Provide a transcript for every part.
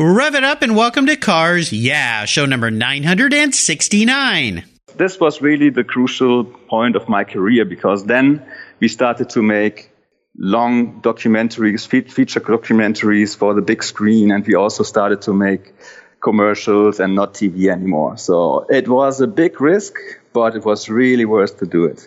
Rev it up and welcome to Cars Yeah, show number 969. This was really the crucial point of my career because then we started to make long documentaries, feature documentaries for the big screen, and we also started to make commercials and not TV anymore. So it was a big risk, but it was really worth to do it.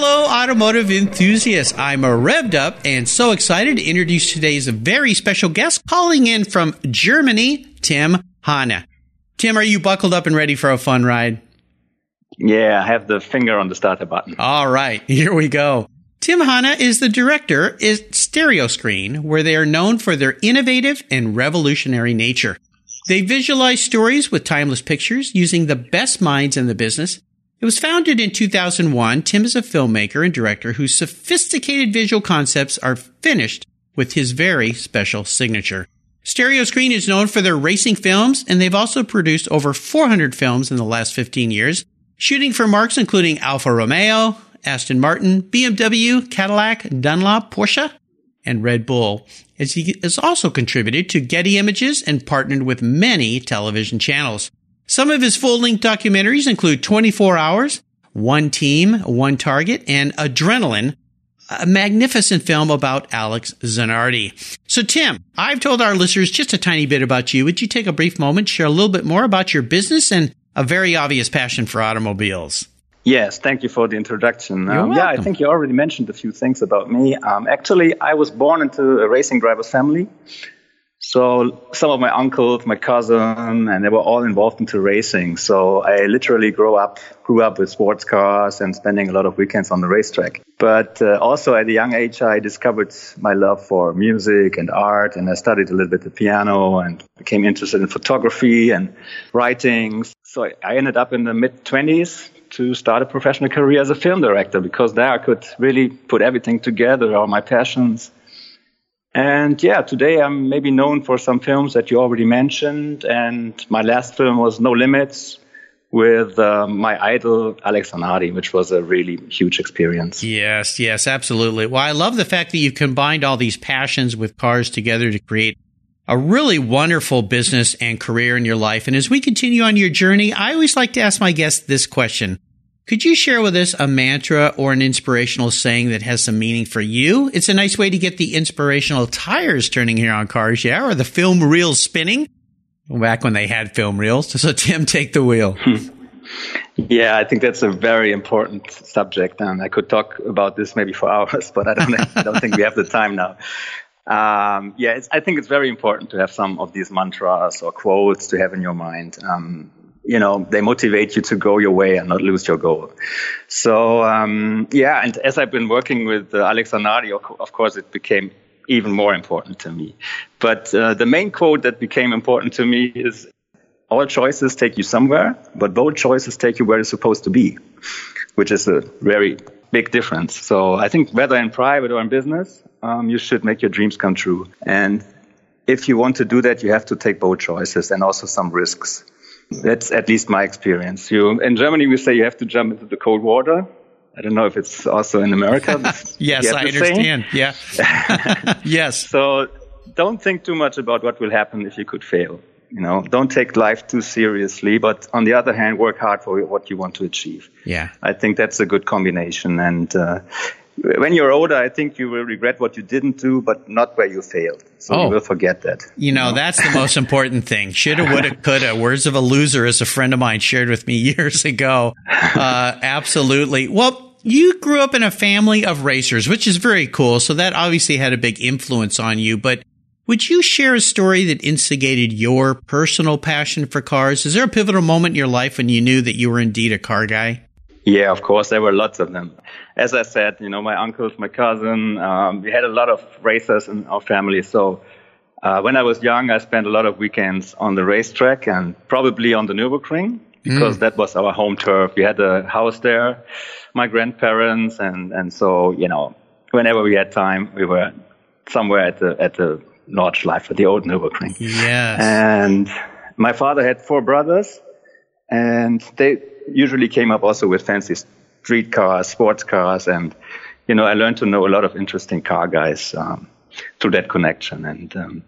Hello, automotive enthusiasts. I'm revved up and so excited to introduce today's very special guest calling in from Germany, Tim Hahne. Tim, are you buckled up and ready for a fun ride? Yeah, I have the finger on the starter button. All right, here we go. Tim Hahne is the director at Stereo Screen, where they are known for their innovative and revolutionary nature. They visualize stories with timeless pictures using the best minds in the business it was founded in 2001. Tim is a filmmaker and director whose sophisticated visual concepts are finished with his very special signature. Stereo Screen is known for their racing films, and they've also produced over 400 films in the last 15 years, shooting for marques including Alfa Romeo, Aston Martin, BMW, Cadillac, Dunlop, Porsche, and Red Bull, as he has also contributed to Getty Images and partnered with many television channels. Some of his full length documentaries include 24 Hours, One Team, One Target, and Adrenaline, a magnificent film about Alex Zanardi. So, Tim, I've told our listeners just a tiny bit about you. Would you take a brief moment, share a little bit more about your business and a very obvious passion for automobiles? Yes, thank you for the introduction. Um, yeah, I think you already mentioned a few things about me. Um, actually, I was born into a racing driver's family. So some of my uncles, my cousin, and they were all involved into racing. So I literally grew up, grew up with sports cars and spending a lot of weekends on the racetrack. But uh, also at a young age, I discovered my love for music and art, and I studied a little bit the piano and became interested in photography and writing. So I ended up in the mid 20s to start a professional career as a film director because there I could really put everything together, all my passions and yeah, today I'm maybe known for some films that you already mentioned. And my last film was No Limits with uh, my idol Alex Zanardi, which was a really huge experience. Yes, yes, absolutely. Well, I love the fact that you've combined all these passions with cars together to create a really wonderful business and career in your life. And as we continue on your journey, I always like to ask my guests this question. Could you share with us a mantra or an inspirational saying that has some meaning for you? It's a nice way to get the inspirational tires turning here on cars, yeah, or the film reels spinning. Back when they had film reels. So Tim, take the wheel. Yeah, I think that's a very important subject, and I could talk about this maybe for hours, but I don't, I don't think we have the time now. Um, yeah, I think it's very important to have some of these mantras or quotes to have in your mind. Um, you know they motivate you to go your way and not lose your goal. So um, yeah and as i've been working with uh, alex zanardi of course it became even more important to me. But uh, the main quote that became important to me is all choices take you somewhere but both choices take you where you're supposed to be which is a very big difference. So i think whether in private or in business um, you should make your dreams come true. And if you want to do that you have to take both choices and also some risks that's at least my experience. You in Germany we say you have to jump into the cold water. I don't know if it's also in America. yes, I understand. Yeah. yes. So don't think too much about what will happen if you could fail. You know, don't take life too seriously, but on the other hand, work hard for what you want to achieve. Yeah. I think that's a good combination. And uh, when you're older, I think you will regret what you didn't do, but not where you failed. So oh, you will forget that. You know, you know? that's the most important thing. Shoulda, woulda, coulda. Words of a loser, as a friend of mine shared with me years ago. Uh, absolutely. Well, you grew up in a family of racers, which is very cool. So that obviously had a big influence on you. But would you share a story that instigated your personal passion for cars? Is there a pivotal moment in your life when you knew that you were indeed a car guy? Yeah, of course, there were lots of them. As I said, you know, my uncles, my cousin, um, we had a lot of racers in our family. So uh, when I was young, I spent a lot of weekends on the racetrack and probably on the Nürburgring. because mm. that was our home turf. We had a house there, my grandparents, and and so you know, whenever we had time, we were somewhere at the at the Nordschleife, the old Nürburgring. Yes. And my father had four brothers, and they usually came up also with fancy street cars, sports cars, and you know, I learned to know a lot of interesting car guys um, through that connection. And um,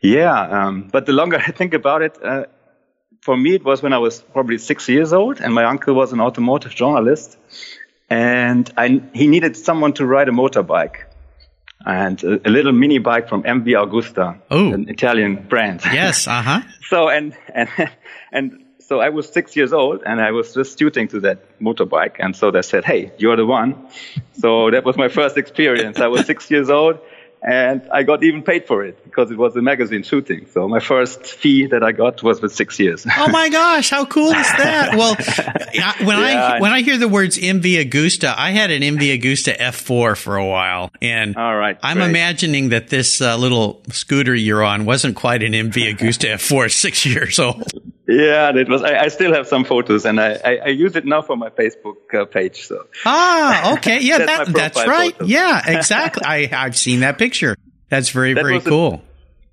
yeah, um, but the longer I think about it, uh, for me, it was when I was probably six years old, and my uncle was an automotive journalist, and I, he needed someone to ride a motorbike. And a, a little mini bike from MV Agusta, Ooh. an Italian brand. Yes, uh huh. so and and and so I was six years old and I was just shooting to that motorbike. And so they said, Hey, you're the one. So that was my first experience. I was six years old and I got even paid for it because it was a magazine shooting. So my first fee that I got was with six years. oh my gosh, how cool is that? Well, when yeah, I when I hear the words MV Agusta, I had an MV Agusta F4 for a while, and all right, I'm great. imagining that this uh, little scooter you're on wasn't quite an MV Agusta F4, six years old. Yeah, it was. I, I, still have some photos, and I, I, I, use it now for my Facebook uh, page. So ah, okay, yeah, that's, that, that's right. Photo. Yeah, exactly. I I've seen that picture. That's very that very cool.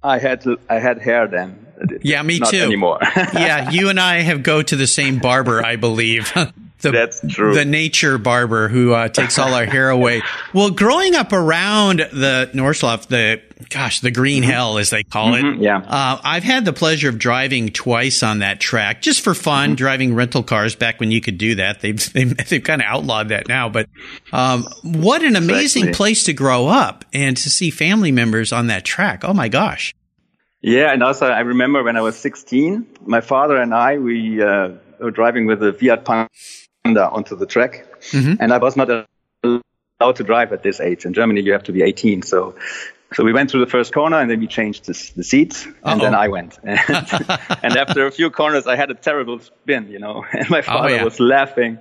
A, I had to, I had hair then. Yeah, me Not too. Anymore. yeah, you and I have go to the same barber, I believe. The, That's true. The nature barber who uh, takes all our hair away. Well, growing up around the Nordschleife, the gosh, the green mm-hmm. hell as they call mm-hmm, it. Yeah. Uh, I've had the pleasure of driving twice on that track just for fun, mm-hmm. driving rental cars back when you could do that. They've they've, they've kind of outlawed that now, but um, what an amazing exactly. place to grow up and to see family members on that track. Oh my gosh. Yeah, and also I remember when I was 16, my father and I we uh, were driving with a Fiat Panda onto the track. Mm-hmm. And I was not allowed to drive at this age. In Germany, you have to be 18. So, so we went through the first corner and then we changed the, the seats and Uh-oh. then I went. And, and, after a few corners, I had a terrible spin, you know, and my oh, father oh, yeah. was laughing.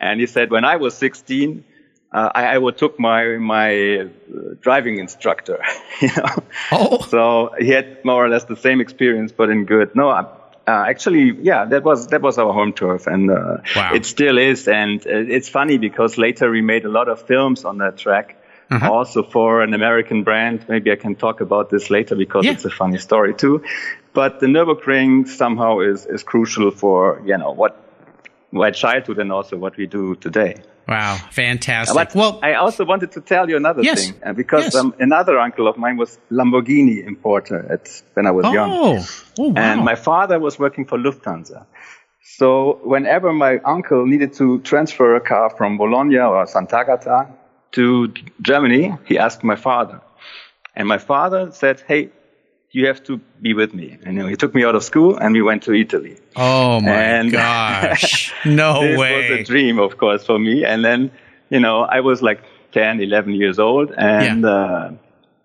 And he said, when I was 16, uh, I, I took my my uh, driving instructor, you know. Oh. So he had more or less the same experience, but in good. No, I, uh, actually, yeah, that was that was our home turf, and uh, wow. it still is. And uh, it's funny because later we made a lot of films on that track, uh-huh. also for an American brand. Maybe I can talk about this later because yeah. it's a funny story too. But the Nürburgring somehow is is crucial for you know what my childhood and also what we do today. Wow, fantastic. But well, I also wanted to tell you another yes, thing uh, because yes. um, another uncle of mine was Lamborghini importer at, when I was oh. young. Oh, wow. And my father was working for Lufthansa. So whenever my uncle needed to transfer a car from Bologna or Sant'Agata to Germany, he asked my father. And my father said, hey, you have to be with me. And he took me out of school and we went to Italy. Oh my and gosh. No this way. It was a dream, of course, for me. And then, you know, I was like 10, 11 years old and, yeah. uh,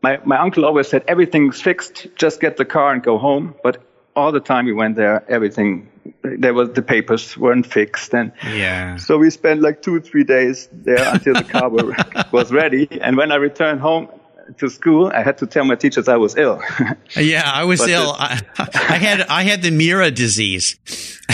my, my uncle always said, everything's fixed. Just get the car and go home. But all the time we went there, everything, there was, the papers weren't fixed. And yeah. so we spent like two, three days there until the car were, was ready. And when I returned home, to school, I had to tell my teachers I was ill. yeah, I was ill. I, I, had I had the Mira disease.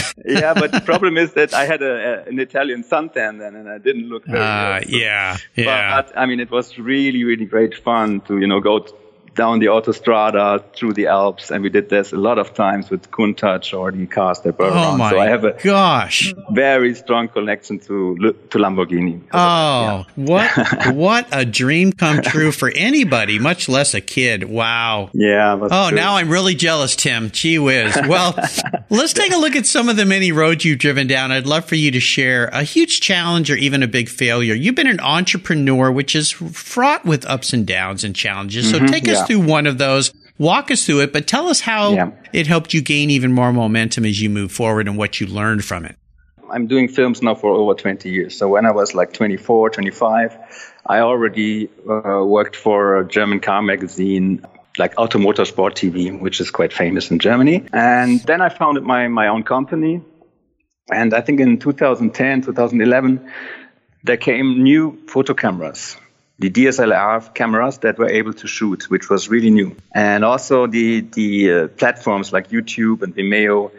yeah, but the problem is that I had a, a, an Italian suntan then, and I didn't look very uh, So. Yeah, yeah. But, I mean, it was really, really great fun to you know go down the autostrada through the Alps, and we did this a lot of times with Countach or the cars that were oh around. My so I have a gosh, very strong connection to to Lamborghini. Oh, yeah. what what a dream come true for anybody, much less a kid. Wow. Yeah. Oh, true. now I'm really jealous, Tim. Gee whiz. Well, let's take a look at some of the many roads you've driven down. I'd love for you to share a huge challenge or even a big failure. You've been an entrepreneur, which is fraught with ups and downs and challenges. So mm-hmm, take us through one of those. Walk us through it, but tell us how yeah. it helped you gain even more momentum as you move forward and what you learned from it. I'm doing films now for over 20 years. So when I was like 24, 25, I already uh, worked for a German car magazine like Automotorsport TV, which is quite famous in Germany. And then I founded my, my own company. And I think in 2010, 2011, there came new photo cameras the DSLR cameras that were able to shoot, which was really new. And also the, the uh, platforms like YouTube and Vimeo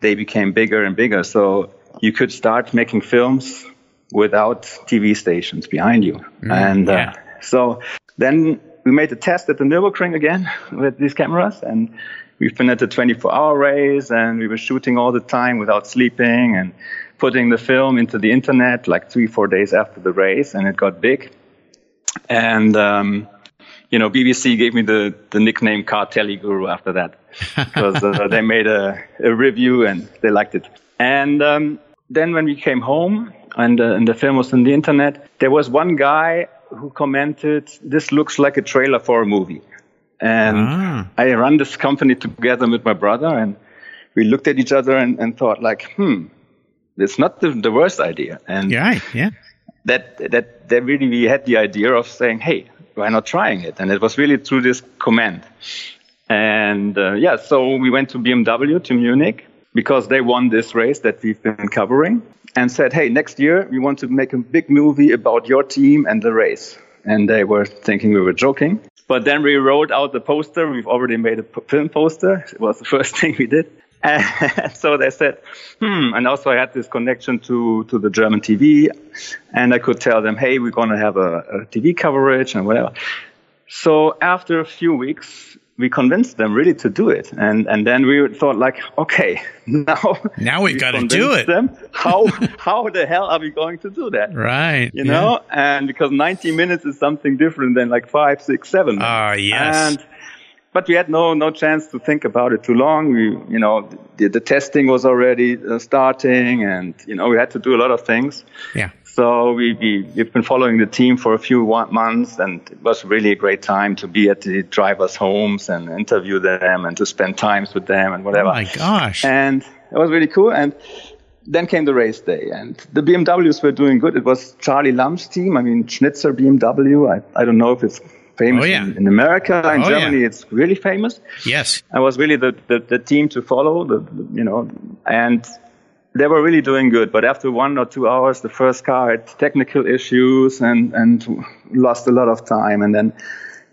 they became bigger and bigger. So you could start making films without TV stations behind you. Mm, and uh, yeah. so then we made a test at the Nürburgring again with these cameras and we finished a 24 hour race and we were shooting all the time without sleeping and putting the film into the internet like three, four days after the race and it got big. And, um, you know, BBC gave me the, the nickname Car Telly Guru after that because uh, they made a, a review and they liked it. And um, then when we came home and, uh, and the film was on the internet, there was one guy who commented, "This looks like a trailer for a movie." And ah. I run this company together with my brother, and we looked at each other and, and thought, like, "Hmm, it's not the, the worst idea." And yeah, yeah, that that that really we had the idea of saying, "Hey, why not trying it?" And it was really through this comment. And uh, yeah, so we went to BMW to Munich because they won this race that we've been covering and said, Hey, next year we want to make a big movie about your team and the race. And they were thinking we were joking. But then we wrote out the poster. We've already made a film poster. It was the first thing we did. And so they said, hmm. And also I had this connection to, to the German TV. And I could tell them, hey, we're going to have a, a TV coverage and whatever. So after a few weeks, we convinced them really to do it. And, and then we thought like, okay, now, now we've got to do it. Them. How, how the hell are we going to do that? Right. You know, and because 90 minutes is something different than like five, six, seven. Ah, uh, yes. And, but we had no, no chance to think about it too long. We, you know, the, the testing was already uh, starting and, you know, we had to do a lot of things. Yeah. So we, we, have been following the team for a few months and it was really a great time to be at the drivers' homes and interview them and to spend times with them and whatever. Oh my gosh. And it was really cool. And then came the race day and the BMWs were doing good. It was Charly Lamm's team. I mean, Schnitzer BMW. I, I don't know if it's famous oh, yeah. in, in, America. In oh, Germany, yeah. it's really famous. Yes. I was really the, the, the team to follow, the, the, you know, and they were really doing good. But after one or two hours, the first car had technical issues and, and lost a lot of time. And then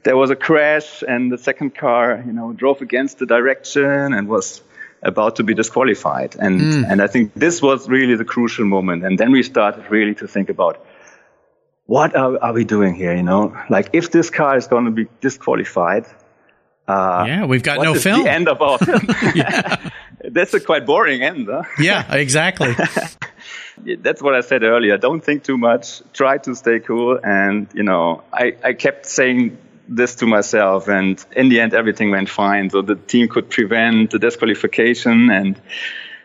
there was a crash and the second car, you know, drove against the direction and was about to be disqualified. And, mm. and I think this was really the crucial moment. And then we started really to think about what are, are we doing here? You know, like if this car is going to be disqualified, uh, yeah, we've got no film. The end of our film. That's a quite boring end, huh? yeah, exactly. That's what I said earlier. Don't think too much. Try to stay cool. And, you know, I, I kept saying this to myself. And in the end, everything went fine. So the team could prevent the disqualification and,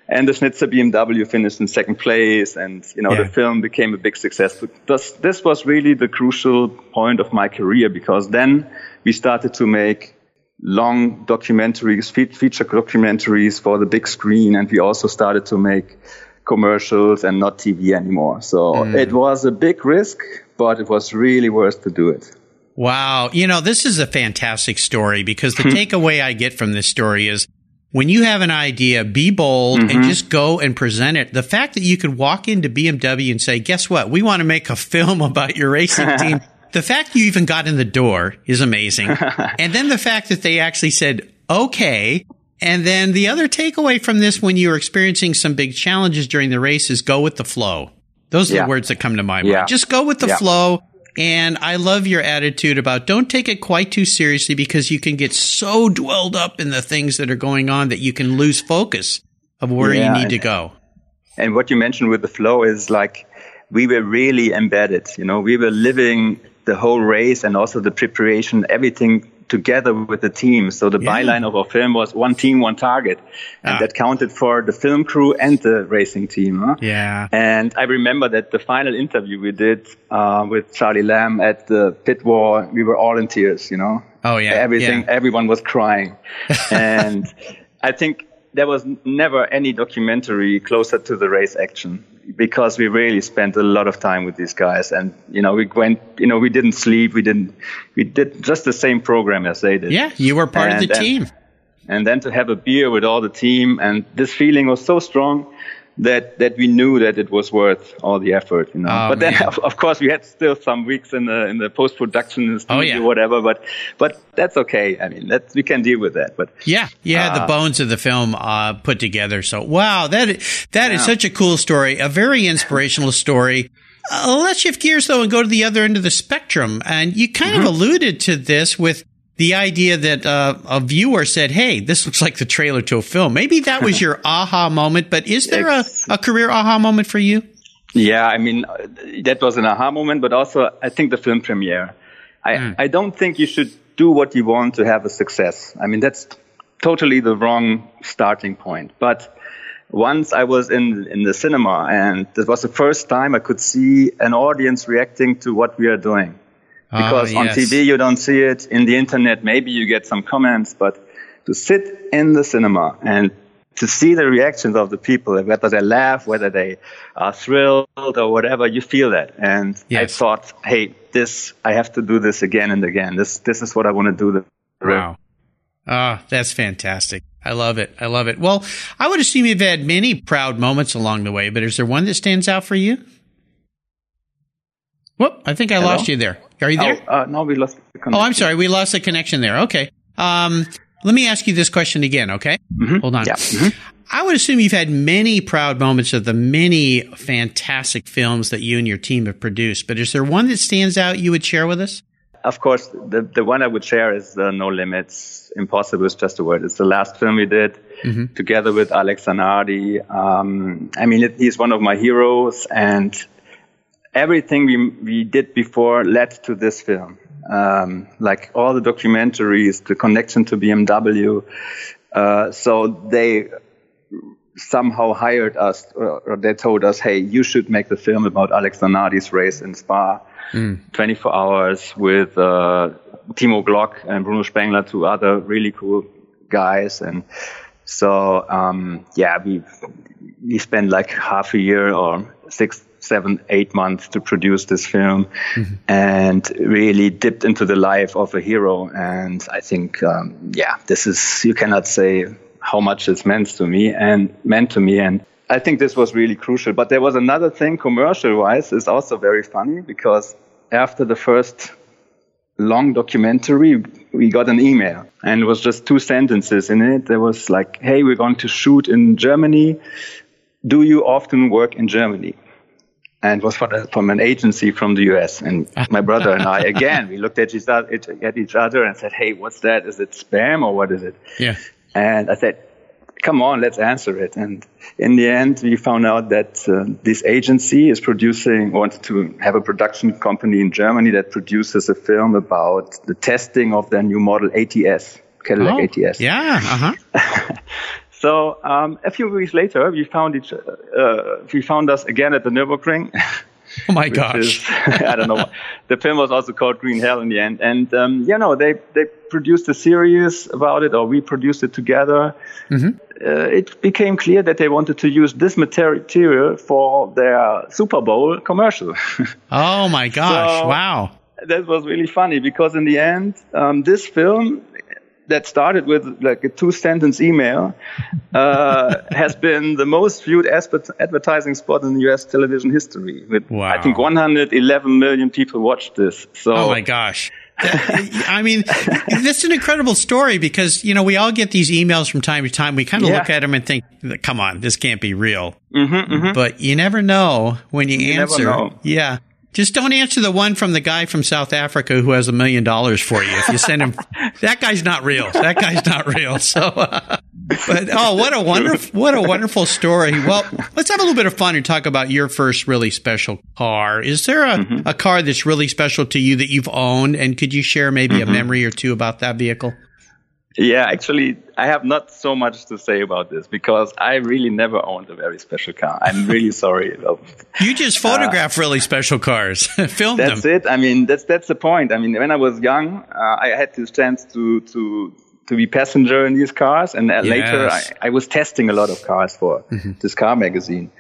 and the Schnitzer BMW finished in second place. And, you know, yeah. the film became a big success. This, this was really the crucial point of my career because then we started to make long documentaries, feature documentaries for the big screen, and we also started to make commercials and not TV anymore. So mm. it was a big risk, but it was really worth to do it. Wow. You know, this is a fantastic story because the takeaway I get from this story is when you have an idea, be bold mm-hmm. and just go and present it. The fact that you could walk into BMW and say, guess what? We want to make a film about your racing team the fact you even got in the door is amazing. and then the fact that they actually said, okay. And then the other takeaway from this when you're experiencing some big challenges during the race is go with the flow. Those are yeah. the words that come to my mind. Yeah. Just go with the yeah. flow. And I love your attitude about don't take it quite too seriously because you can get so dwelled up in the things that are going on that you can lose focus of where you need to go. And what you mentioned with the flow is like we were really embedded. You know, we were living the whole race and also the preparation, everything together with the team. So the yeah. byline of our film was one team, one target. And ah. that counted for the film crew and the racing team. Huh? Yeah. And I remember that the final interview we did uh, with Charly Lamm at the pit wall, we were all in tears, you know? Oh, yeah. Everything, yeah. everyone was crying. and I think there was never any documentary closer to the race action because we really spent a lot of time with these guys. And you know we went you know we didn't sleep. We didn't we did just the same program as they did. Yeah you were part and, of the team. and, and then to have a beer with all the team. And this feeling was so strong that that we knew that it was worth all the effort, you know. Oh, but then, of, of course, we had still some weeks in the in the post production Oh, studio, yeah. whatever. But but that's okay. I mean, that we can deal with that. But Yeah, you had the Uh, bones of the film uh, put together. So wow, that that is Yeah. such a cool story, a very inspirational story. Uh, let's shift gears though and go to the other end of the spectrum. And you kind Mm-hmm. of alluded to this with the idea that uh, a viewer said, "Hey, this looks like the trailer to a film." Maybe that was your aha moment. But is there a, a career aha moment for you? Yeah, I mean, that was an aha moment, but also I think the film premiere. I, Hmm. I don't think you should do what you want to have a success. I mean, that's totally the wrong starting point. But once I was in, in the cinema and it was the first time I could see an audience reacting to what we are doing. Because Oh, on. TV you don't see it, in the internet maybe you get some comments, but to sit in the cinema and to see the reactions of the people, whether they laugh, whether they are thrilled or whatever, you feel that. And I thought, hey, this, I have to do this again and again. This, this is what I want to do. Wow. Ah, that's fantastic. I love it. I love it. Well, I would assume you've had many proud moments along the way, but is there one that stands out for you? Whoop, I think I Hello? lost you there. Are you there? Oh, uh, no, we lost the Oh. I'm sorry. We lost the connection there. Okay. Um, let me ask you this question again, okay? Hold on. Yeah. Mhm. I would assume you've had many proud moments of the many fantastic films that you and your team have produced, but is there one that stands out you would share with us? Of course, the, the one I would share is uh, No Limits. Impossible is just a word. It's the last film we did together with Alex Zanardi. Um, I mean, it, he's one of my heroes, and everything we, we did before led to this film. Um, like all the documentaries, the connection to BMW. Uh, so they somehow hired us, or, or they told us, hey, you should make the film about Alex Zanardi's race in Spa. 24 hours with uh, Timo Glock and Bruno Spengler, two other really cool guys. And so, um, yeah, we we spent like half a year or six, seven, eight months to produce this film, and really dipped into the life of a hero. And I think, um, yeah, this is you cannot say how much it's meant to me and meant to me and. I think this was really crucial. But there was another thing commercial wise is also very funny because after the first long documentary, we got an email and it was just two sentences in it. There was like, Hey, we're going to shoot in Germany. Do you often work in Germany? And was from, a, from an agency from the US. And my brother and I, again, we looked at each, other, at each other and said, Hey, what's that? Is it spam or what is it? Yeah. And I said, come on, let's answer it. And in the end, we found out that uh, this agency is producing, wanted to have a production company in Germany that produces a film about the testing of their new model ATS, Cadillac Oh, ATS. Yeah. Uh huh. So um, a few weeks later, we found each, uh, we found us again at the Nürburgring. Oh my gosh. is- I don't know. The film was also called Green Hell in the end, and um, you know they they produced a series about it, or we produced it together. Mm-hmm. Uh, it became clear that they wanted to use this material for their Super Bowl commercial. Oh my gosh. So- wow. that was really funny because in the end, um, this film that started with like a two sentence email uh, has been the most viewed advertising spot in US television history. With Wow. I think 111 million people watched this. So Oh my gosh. I mean, that's an incredible story because, you know, we all get these emails from time to time. We kind of Yeah. look at them and think, come on, this can't be real. But you never know when you, Mm-hmm, never answer. know. Yeah. Just don't answer the one from the guy from South Africa who has a million dollars for you. If you send him, that guy's not real. That guy's not real. So, uh, but oh, what a wonderful, what a wonderful story. Well, let's have a little bit of fun and talk about your first really special car. Is there a, Mm-hmm. a car that's really special to you that you've owned? And could you share maybe Mm-hmm. a memory or two about that vehicle? Yeah, actually, I have not so much to say about this because I really never owned a very special car. I'm really sorry. You just photograph really special cars, film them. That's it. I mean, that's that's the point. I mean, when I was young, uh, I had this chance to to to be passenger in these cars, and uh, later I, I was testing a lot of cars for this car magazine.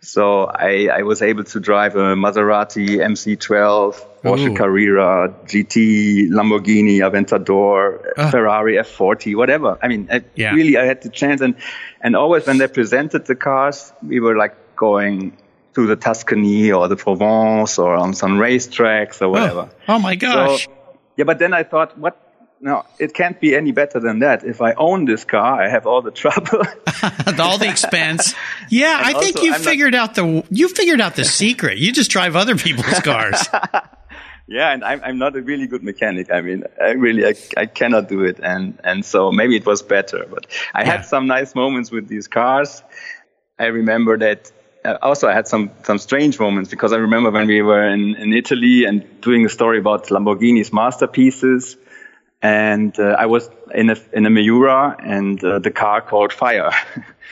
So I, I was able to drive a Maserati MC12, Porsche Ooh. Carrera, GT, Lamborghini Aventador, Ah. Ferrari F40, whatever. I mean, I, Yeah. really, I had the chance, and and always when they presented the cars, we were like going to the Tuscany or the Provence or on some racetracks or whatever. Oh, oh my gosh. So, yeah, but then I thought, what? No, it can't be any better than that. If I own this car, I have all the trouble. all the expense. Yeah, I think you I'm not- figured out the you figured out the secret. You just drive other people's cars. yeah, and I'm, I'm not a really good mechanic. I mean, I really, I, I cannot do it. And, and so maybe it was better, but I Yeah. had some nice moments with these cars. I remember that uh, also I had some, some strange moments because I remember when we were in, in Italy and doing a story about Lamborghini's masterpieces. And uh, I was in a, in a Miura and uh, the car caught fire.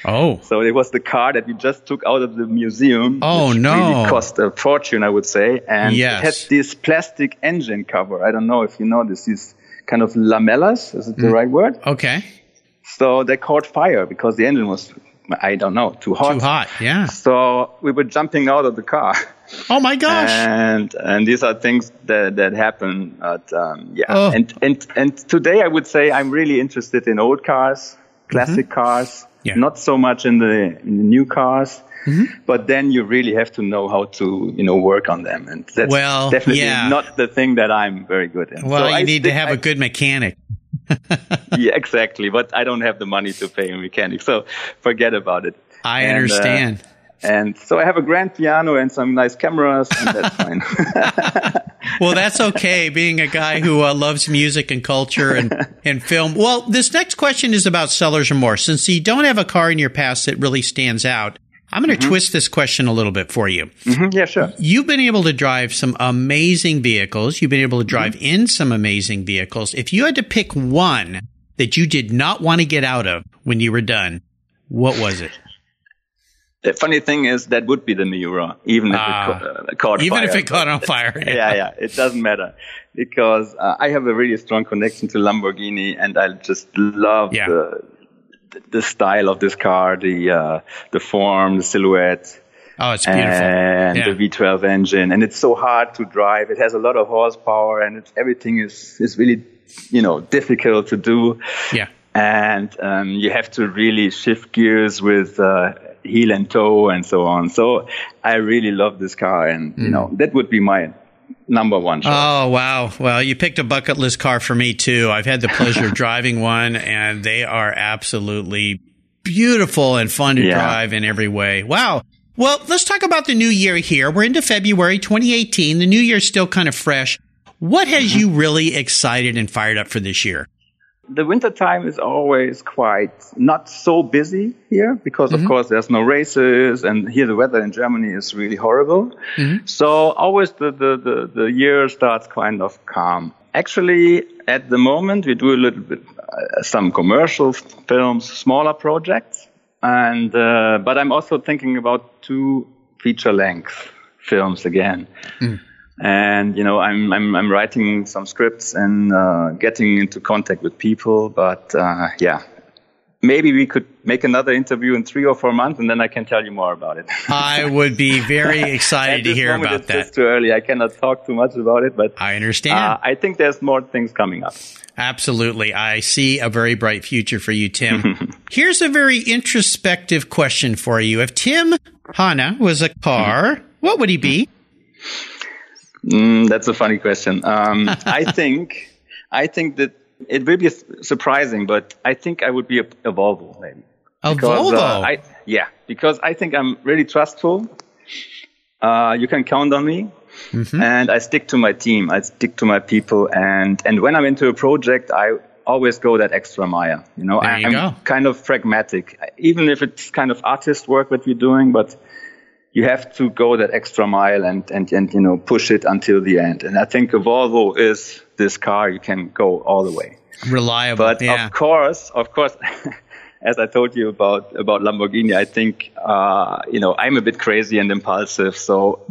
Oh, So it was the car that we just took out of the museum. Oh, which no. Really cost a fortune, I would say. And Yes. it had this plastic engine cover. I don't know if you know this. These kind of lamellas. Is Mm. it the right word? okay. So they caught fire because the engine was, I don't know, too hot. Too hot. Yeah. So we were jumping out of the car. Oh my gosh. And and these are things that that happen. But um, yeah, Oh. and and and today I would say I'm really interested in old cars, classic cars. Mm-hmm. Yeah. Not so much in the, in the new cars. Mm-hmm. But then you really have to know how to, you know, work on them, and that's Well, definitely yeah. not the thing that I'm very good in. well, So you I need to have a I- good mechanic. yeah, exactly. But I don't have the money to pay a mechanic, so forget about it. I And, uh, understand. and so I have a grand piano and some nice cameras, and that's fine. well, that's okay. Being a guy who uh, loves music and culture and, and film. Well, this next question is about seller's remorse. Since you don't have a car in your past that really stands out, I'm going to twist this question a little bit for you. Mhm, yeah, sure. You've been able to drive some amazing vehicles. You've been able to drive Mm-hmm. in some amazing vehicles. If you had to pick one that you did not want to get out of when you were done, what was it? The funny thing is that would be the Miura, even if Ah. it ca- uh, caught Even fire. if it caught on fire. yeah, yeah, it doesn't matter because uh, I have a really strong connection to Lamborghini, and I just love Yeah. the the style of this car, the uh, the form, the silhouette, Oh, it's beautiful. and Yeah. the V12 engine, and it's so hard to drive. It has a lot of horsepower, and it's, everything is is really you know difficult to do Yeah. and um, you have to really shift gears with uh, heel and toe and so on. So I really love this car, and you know that would be my number one. choice. Oh, wow. Well, you picked a bucket list car for me, too. I've had the pleasure of driving one, and they are absolutely beautiful and fun to Yeah. drive in every way. Wow. Well, let's talk about the new year here. We're into February 2018. The new year's still kind of fresh. What has mm-hmm. you really excited and fired up for this year? The winter time is always quite not so busy here because of course there's no races and here the weather in Germany is really horrible. So always the, the, the, the year starts kind of calm. Actually, at the moment we do a little bit uh, some commercial films, smaller projects, and uh, but I'm also thinking about two feature length films again and you know I'm I'm I'm writing some scripts and uh, getting into contact with people. But uh, yeah, maybe we could make another interview in three or four months, and then I can tell you more about it. I would be very excited to hear about it's that. just too early. I cannot talk too much about it, but I understand. uh, I think there's more things coming up. Absolutely. I see a very bright future for you, Tim. Here's a very introspective question for you. If Tim Hahne was a car, what would he be? Mm, that's a funny question. Um, I think I think that it will be surprising, but I think I would be a, a Volvo maybe. A Because, Volvo? uh, I, yeah, because I think I'm really trustful. Uh, you can count on me, Mm-hmm. and I stick to my team. I stick to my people, and and when I'm into a project, I always go that extra mile. You know, There I, go. kind of pragmatic, even if it's kind of artist work that we're doing, but you have to go that extra mile and, and, and you know push it until the end. And I think a Volvo is this car you can go all the way. Reliable. But yeah. of course, of course, as I told you about about Lamborghini, I think uh, you know I'm a bit crazy and impulsive. So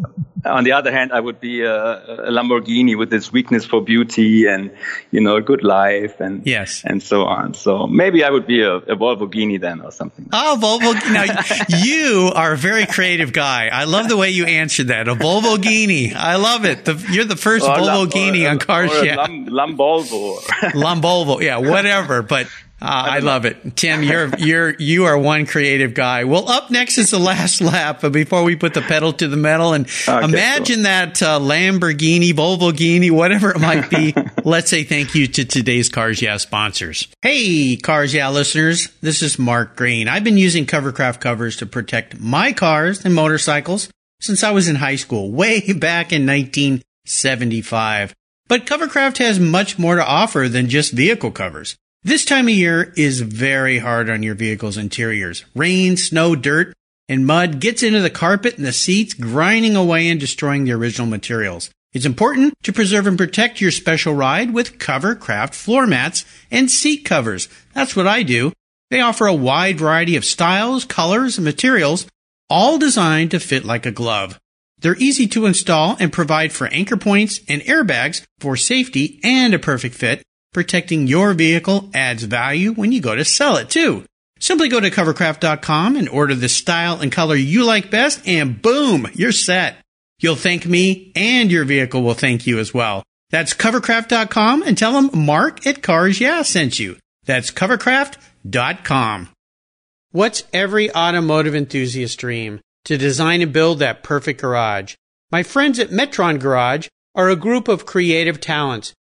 on the other hand, I would be a, a, Lamborghini with this weakness for beauty and you know a good life and yes and so on. So maybe I would be a, a Volvoghini then or something. Oh, Volvo! Now you are a very creative guy. I love the way you answered that. A Volvo Volvoghini. I love it. The, you're the first Volvo Volvoghini on Cars Yeah, Lam, Lambolvo. Lambolvo. Yeah, whatever. But I, I love it, Tim. You're you're you are one creative guy. Well, up next is the last lap before we put the pedal to the metal, and okay, imagine that uh, Lamborghini, Volvoghini, whatever it might be. Let's say thank you to today's Cars Yeah sponsors. Hey, Cars Yeah listeners, this is Mark Green. I've been using Covercraft covers to protect my cars and motorcycles since I was in high school, way back in 1975. But Covercraft has much more to offer than just vehicle covers. This time of year is very hard on your vehicle's interiors. Rain, snow, dirt, and mud gets into the carpet and the seats, grinding away and destroying the original materials. It's important to preserve and protect your special ride with Covercraft floor mats and seat covers. That's what I do. They offer a wide variety of styles, colors, and materials, all designed to fit like a glove. They're easy to install and provide for anchor points and airbags for safety and a perfect fit Protecting your vehicle adds value when you go to sell it too. Simply go to covercraft.com and order the style and color you like best and boom, you're set. You'll thank me and your vehicle will thank you as well. That's covercraft.com and tell them Mark at Cars Yeah sent you. That's covercraft.com. What's every automotive enthusiast dream? To design and build that perfect garage. My friends at Metron Garage are a group of creative talents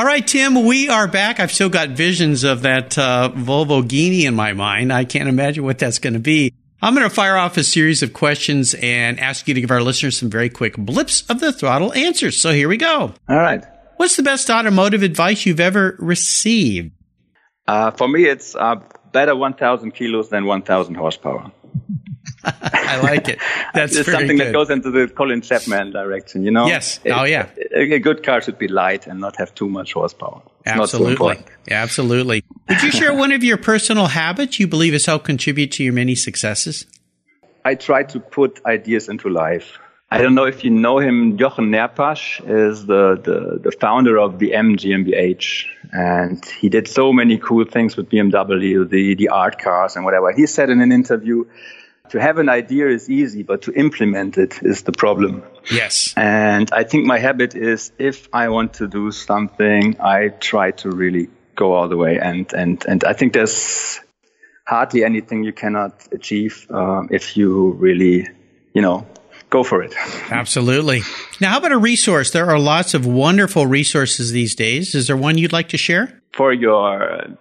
All right, Tim, we are back. I've still got visions of that uh, Volvoghini in my mind. I can't imagine what that's going to be. I'm going to fire off a series of questions and ask you to give our listeners some very quick blips of the throttle answers. So here we go. All right. What's the best automotive advice you've ever received? Uh, for me, it's uh, better 1,000 kilos than 1,000 horsepower. I like it. That's it's something good. that goes into the Colin Chapman direction, you know? Yes. It, oh, yeah. A, a, good car should be light and not have too much horsepower. Absolutely. So Absolutely. Would you share one of your personal habits you believe has helped contribute to your many successes? I try to put ideas into life. I don't know if you know him. Jochen Neerpasch is the, the, the founder of the M GmbH. And he did so many cool things with BMW, the, the art cars and whatever. He said in an interview, to have an idea is easy, but to implement it is the problem. Yes. And I think my habit is if I want to do something, I try to really go all the way. And, and, and I think there's hardly anything you cannot achieve uh, if you really, you know, go for it. Absolutely. Now, how about a resource? There are lots of wonderful resources these days. Is there one you'd like to share? For your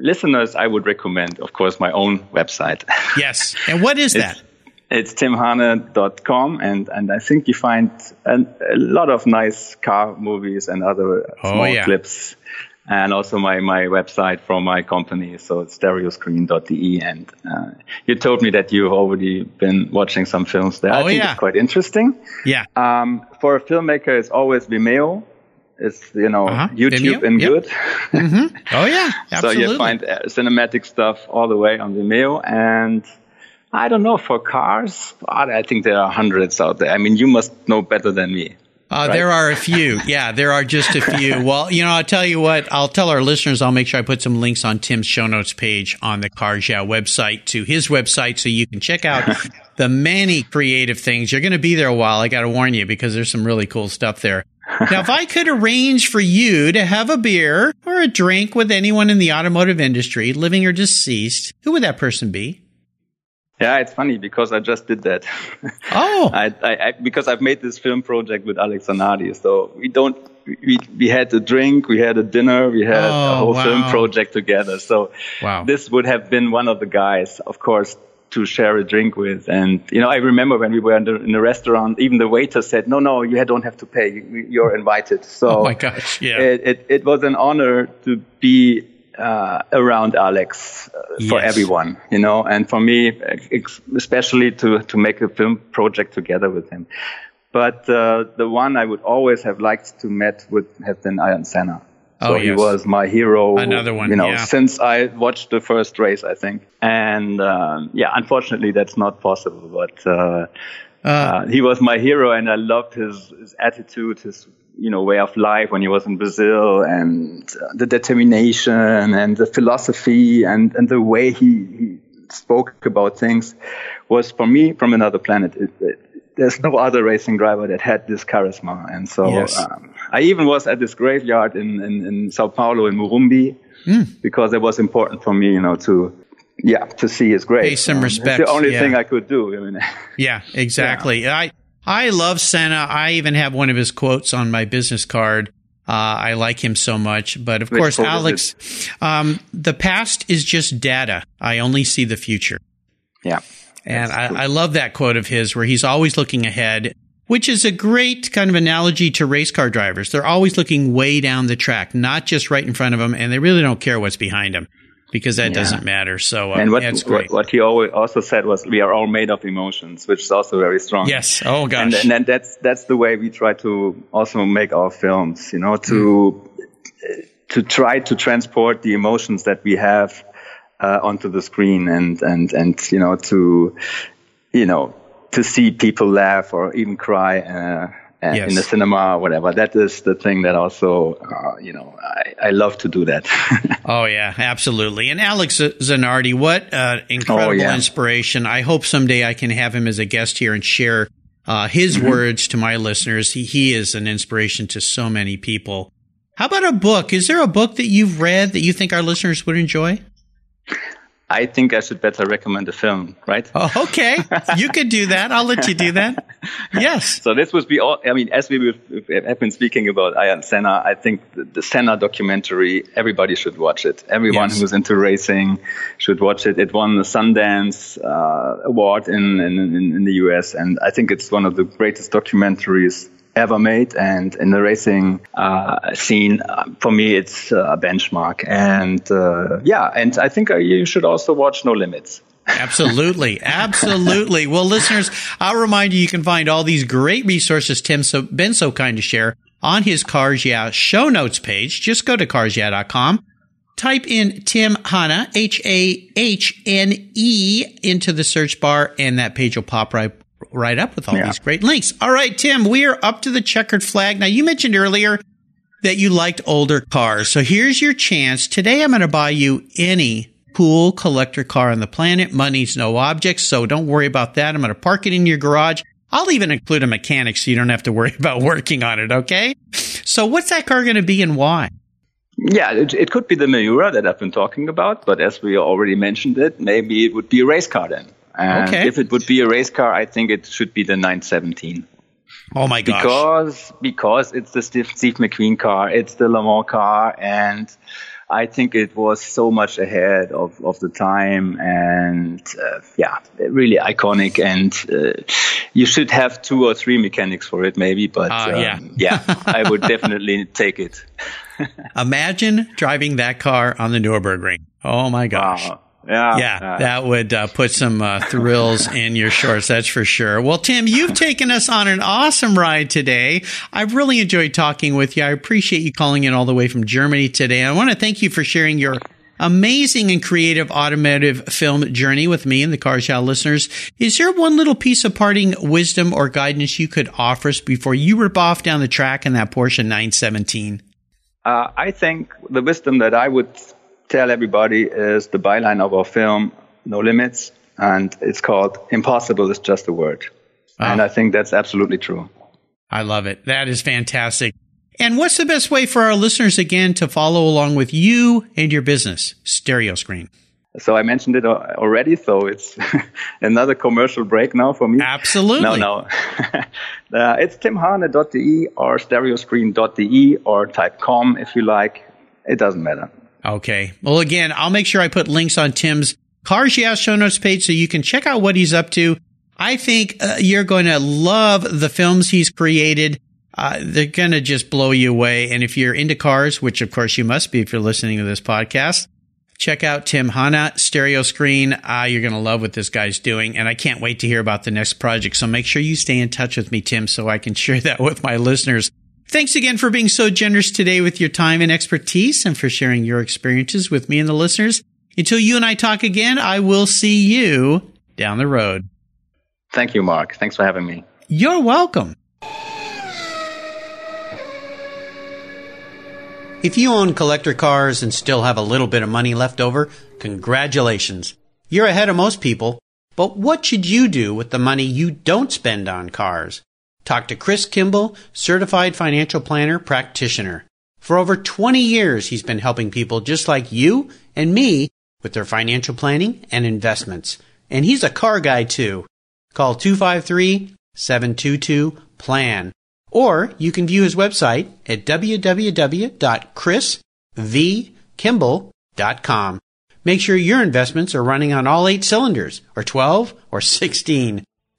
listeners, I would recommend, of course, my own website. Yes. And what is that? It's timhane.com, and, and I think you find a, a lot of nice car movies and other oh, small yeah. clips. And also my, my website from my company. So it's stereoscreen.de. And uh, you told me that you've already been watching some films there. Oh, I think yeah. it's quite interesting. Yeah. Um, for a filmmaker, it's always Vimeo is you know uh-huh. YouTube and yep. good. mm-hmm. Oh yeah, Absolutely. so you find uh, cinematic stuff all the way on Vimeo, and I don't know for cars. I think there are hundreds out there. I mean, you must know better than me. Uh, right? There are a few. Yeah, there are just a few. Well, you know, I'll tell you what, I'll tell our listeners, I'll make sure I put some links on Tim's show notes page on the Cars Yeah website to his website so you can check out the many creative things. You're going to be there a while. I got to warn you because there's some really cool stuff there. Now, if I could arrange for you to have a beer or a drink with anyone in the automotive industry, living or deceased, who would that person be? Yeah, it's funny because I just did that. Oh, I, I, I, because I've made this film project with Alex Zanardi. So we don't, we, we had a drink, we had a dinner, we had Oh, a whole wow. film project together. So Wow. this would have been one of the guys, of course, to share a drink with. And, you know, I remember when we were in the, in the restaurant, even the waiter said, no, no, you don't have to pay. You- You're invited. So oh my gosh. Yeah. it, it, it was an honor to be uh, around Alex uh, for everyone, you know, and for me, especially to, to make a film project together with him. But uh, the one I would always have liked to met would have been Ayrton Senna. So Oh, he was my hero. Another one, you know, yeah. since I watched the first race, I think. And um, yeah, unfortunately, that's not possible. But uh, uh, he was my hero, and I loved his, his attitude, his you know way of life when he was in Brazil, and uh, the determination and the philosophy and and the way he, he spoke about things was for me from another planet. It, it, there's no other racing driver that had this charisma, and so Yes. um, I even was at this graveyard in in, in Sao Paulo in Morumbi Hmm. because it was important for me, you know, to yeah to see his grave. Pay some Um, respect, It's the only yeah. thing I could do. I mean, Yeah, exactly. I I love Senna. I even have one of his quotes on my business card. Uh, I like him so much, but of Which course, Alex, um, the past is just data. I only see the future, yeah. and I, I love that quote of his where he's always looking ahead, which is a great kind of analogy to race car drivers. They're always looking way down the track, not just right in front of them, and they really don't care what's behind them because that doesn't matter. So, uh, And what, yeah, it's great. what he always also said was, "We are all made of emotions," which is also very strong. yes. Oh gosh. and, and then that's that's the way we try to also make our films. You know, to to try to transport the emotions that we have uh, onto the screen, and and and you know to you know to see people laugh or even cry. Uh, uh, Yes. In the cinema or whatever. That is the thing that also, uh, you know, I, I love to do that. Oh yeah, absolutely. And Alex Zanardi, what uh, incredible Oh, yeah. inspiration! I hope someday I can have him as a guest here and share uh, his Mm-hmm. words to my listeners. He he is an inspiration to so many people. How about a book? Is there a book that you've read that you think our listeners would enjoy? I think I should better recommend a film, right? Oh, okay, you could do that. I'll let you do that. Yes. So this would be all. I mean, as we have been speaking about Ayrton Senna, I think the, the Senna documentary, everybody should watch it. Everyone Yes. who's into racing should watch it. It won the Sundance uh, Award in, in, in, in the US, and I think it's one of the greatest documentaries ever made. And in the racing uh, scene, uh, for me, it's uh, a benchmark. And uh, yeah, and I think uh, you should also watch No Limits. Absolutely. Absolutely. Well, listeners, I'll remind you, you can find all these great resources Tim's so, been so kind to share on his Cars Yeah show notes page. Just go to carsyeah.com. Type in Tim Hahne, H-A-H-N-E into the search bar and that page will pop right, right up with all Yeah. these great links. All right, Tim, we are up to the checkered flag. Now you mentioned earlier that you liked older cars. So here's your chance. Today I'm going to buy you any cool collector car on the planet. Money's no object, so don't worry about that. I'm going to park it in your garage. I'll even include a mechanic so you don't have to worry about working on it, okay? So what's that car going to be and why? Yeah, it, it could be the Miura that I've been talking about, but as we already mentioned it, maybe it would be a race car then. And Okay. if it would be a race car, I think it should be the 917 Oh my gosh. because because it's the Steve, Steve McQueen car, it's the Le Mans car, and I think it was so much ahead of, of the time, and uh, yeah, really iconic. And uh, you should have two or three mechanics for it, maybe, but Ah, um, yeah. yeah, I would definitely take it. Imagine driving that car on the Nürburgring. Oh my gosh. Wow. Yeah, Yeah, that would uh, put some uh, thrills in your shorts, that's for sure. Well, Tim, you've taken us on an awesome ride today. I've really enjoyed talking with you. I appreciate you calling in all the way from Germany today. I want to thank you for sharing your amazing and creative automotive film journey with me and the Cars Yeah listeners. Is there one little piece of parting wisdom or guidance you could offer us before you rip off down the track in that Porsche 917? Uh, I think the wisdom that I would tell everybody is the byline of our film, No Limits, and it's called Impossible is Just a Word. And I think that's absolutely true. I love it. That is fantastic. And what's the best way for our listeners again to follow along with you and your business, Stereo Screen? So I mentioned it already. So it's another commercial break now for me. Absolutely. No, no. uh, it's timhahne.de or stereoscreen.de or type com if you like. It doesn't matter. Okay. Well, again, I'll make sure I put links on Tim's Cars Yeah show notes page so you can check out what he's up to. I think uh, you're going to love the films he's created. Uh, they're going to just blow you away. And if you're into cars, which of course you must be if you're listening to this podcast, check out Tim Hahne stereo screen. Uh, you're going to love what this guy's doing. And I can't wait to hear about the next project. So make sure you stay in touch with me, Tim, so I can share that with my listeners. Thanks again for being so generous today with your time and expertise and for sharing your experiences with me and the listeners. Until you and I talk again, I will see you down the road. Thank you, Mark. Thanks for having me. You're welcome. If you own collector cars and still have a little bit of money left over, congratulations. You're ahead of most people. But what should you do with the money you don't spend on cars? Talk to Chris Kimball, certified financial planner practitioner. For over 20 years, he's been helping people just like you and me with their financial planning and investments. And he's a car guy too. Call 253-722-PLAN or you can view his website at www.chrisvkimball.com. Make sure your investments are running on all eight cylinders, or 12, or 16.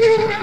Yeah.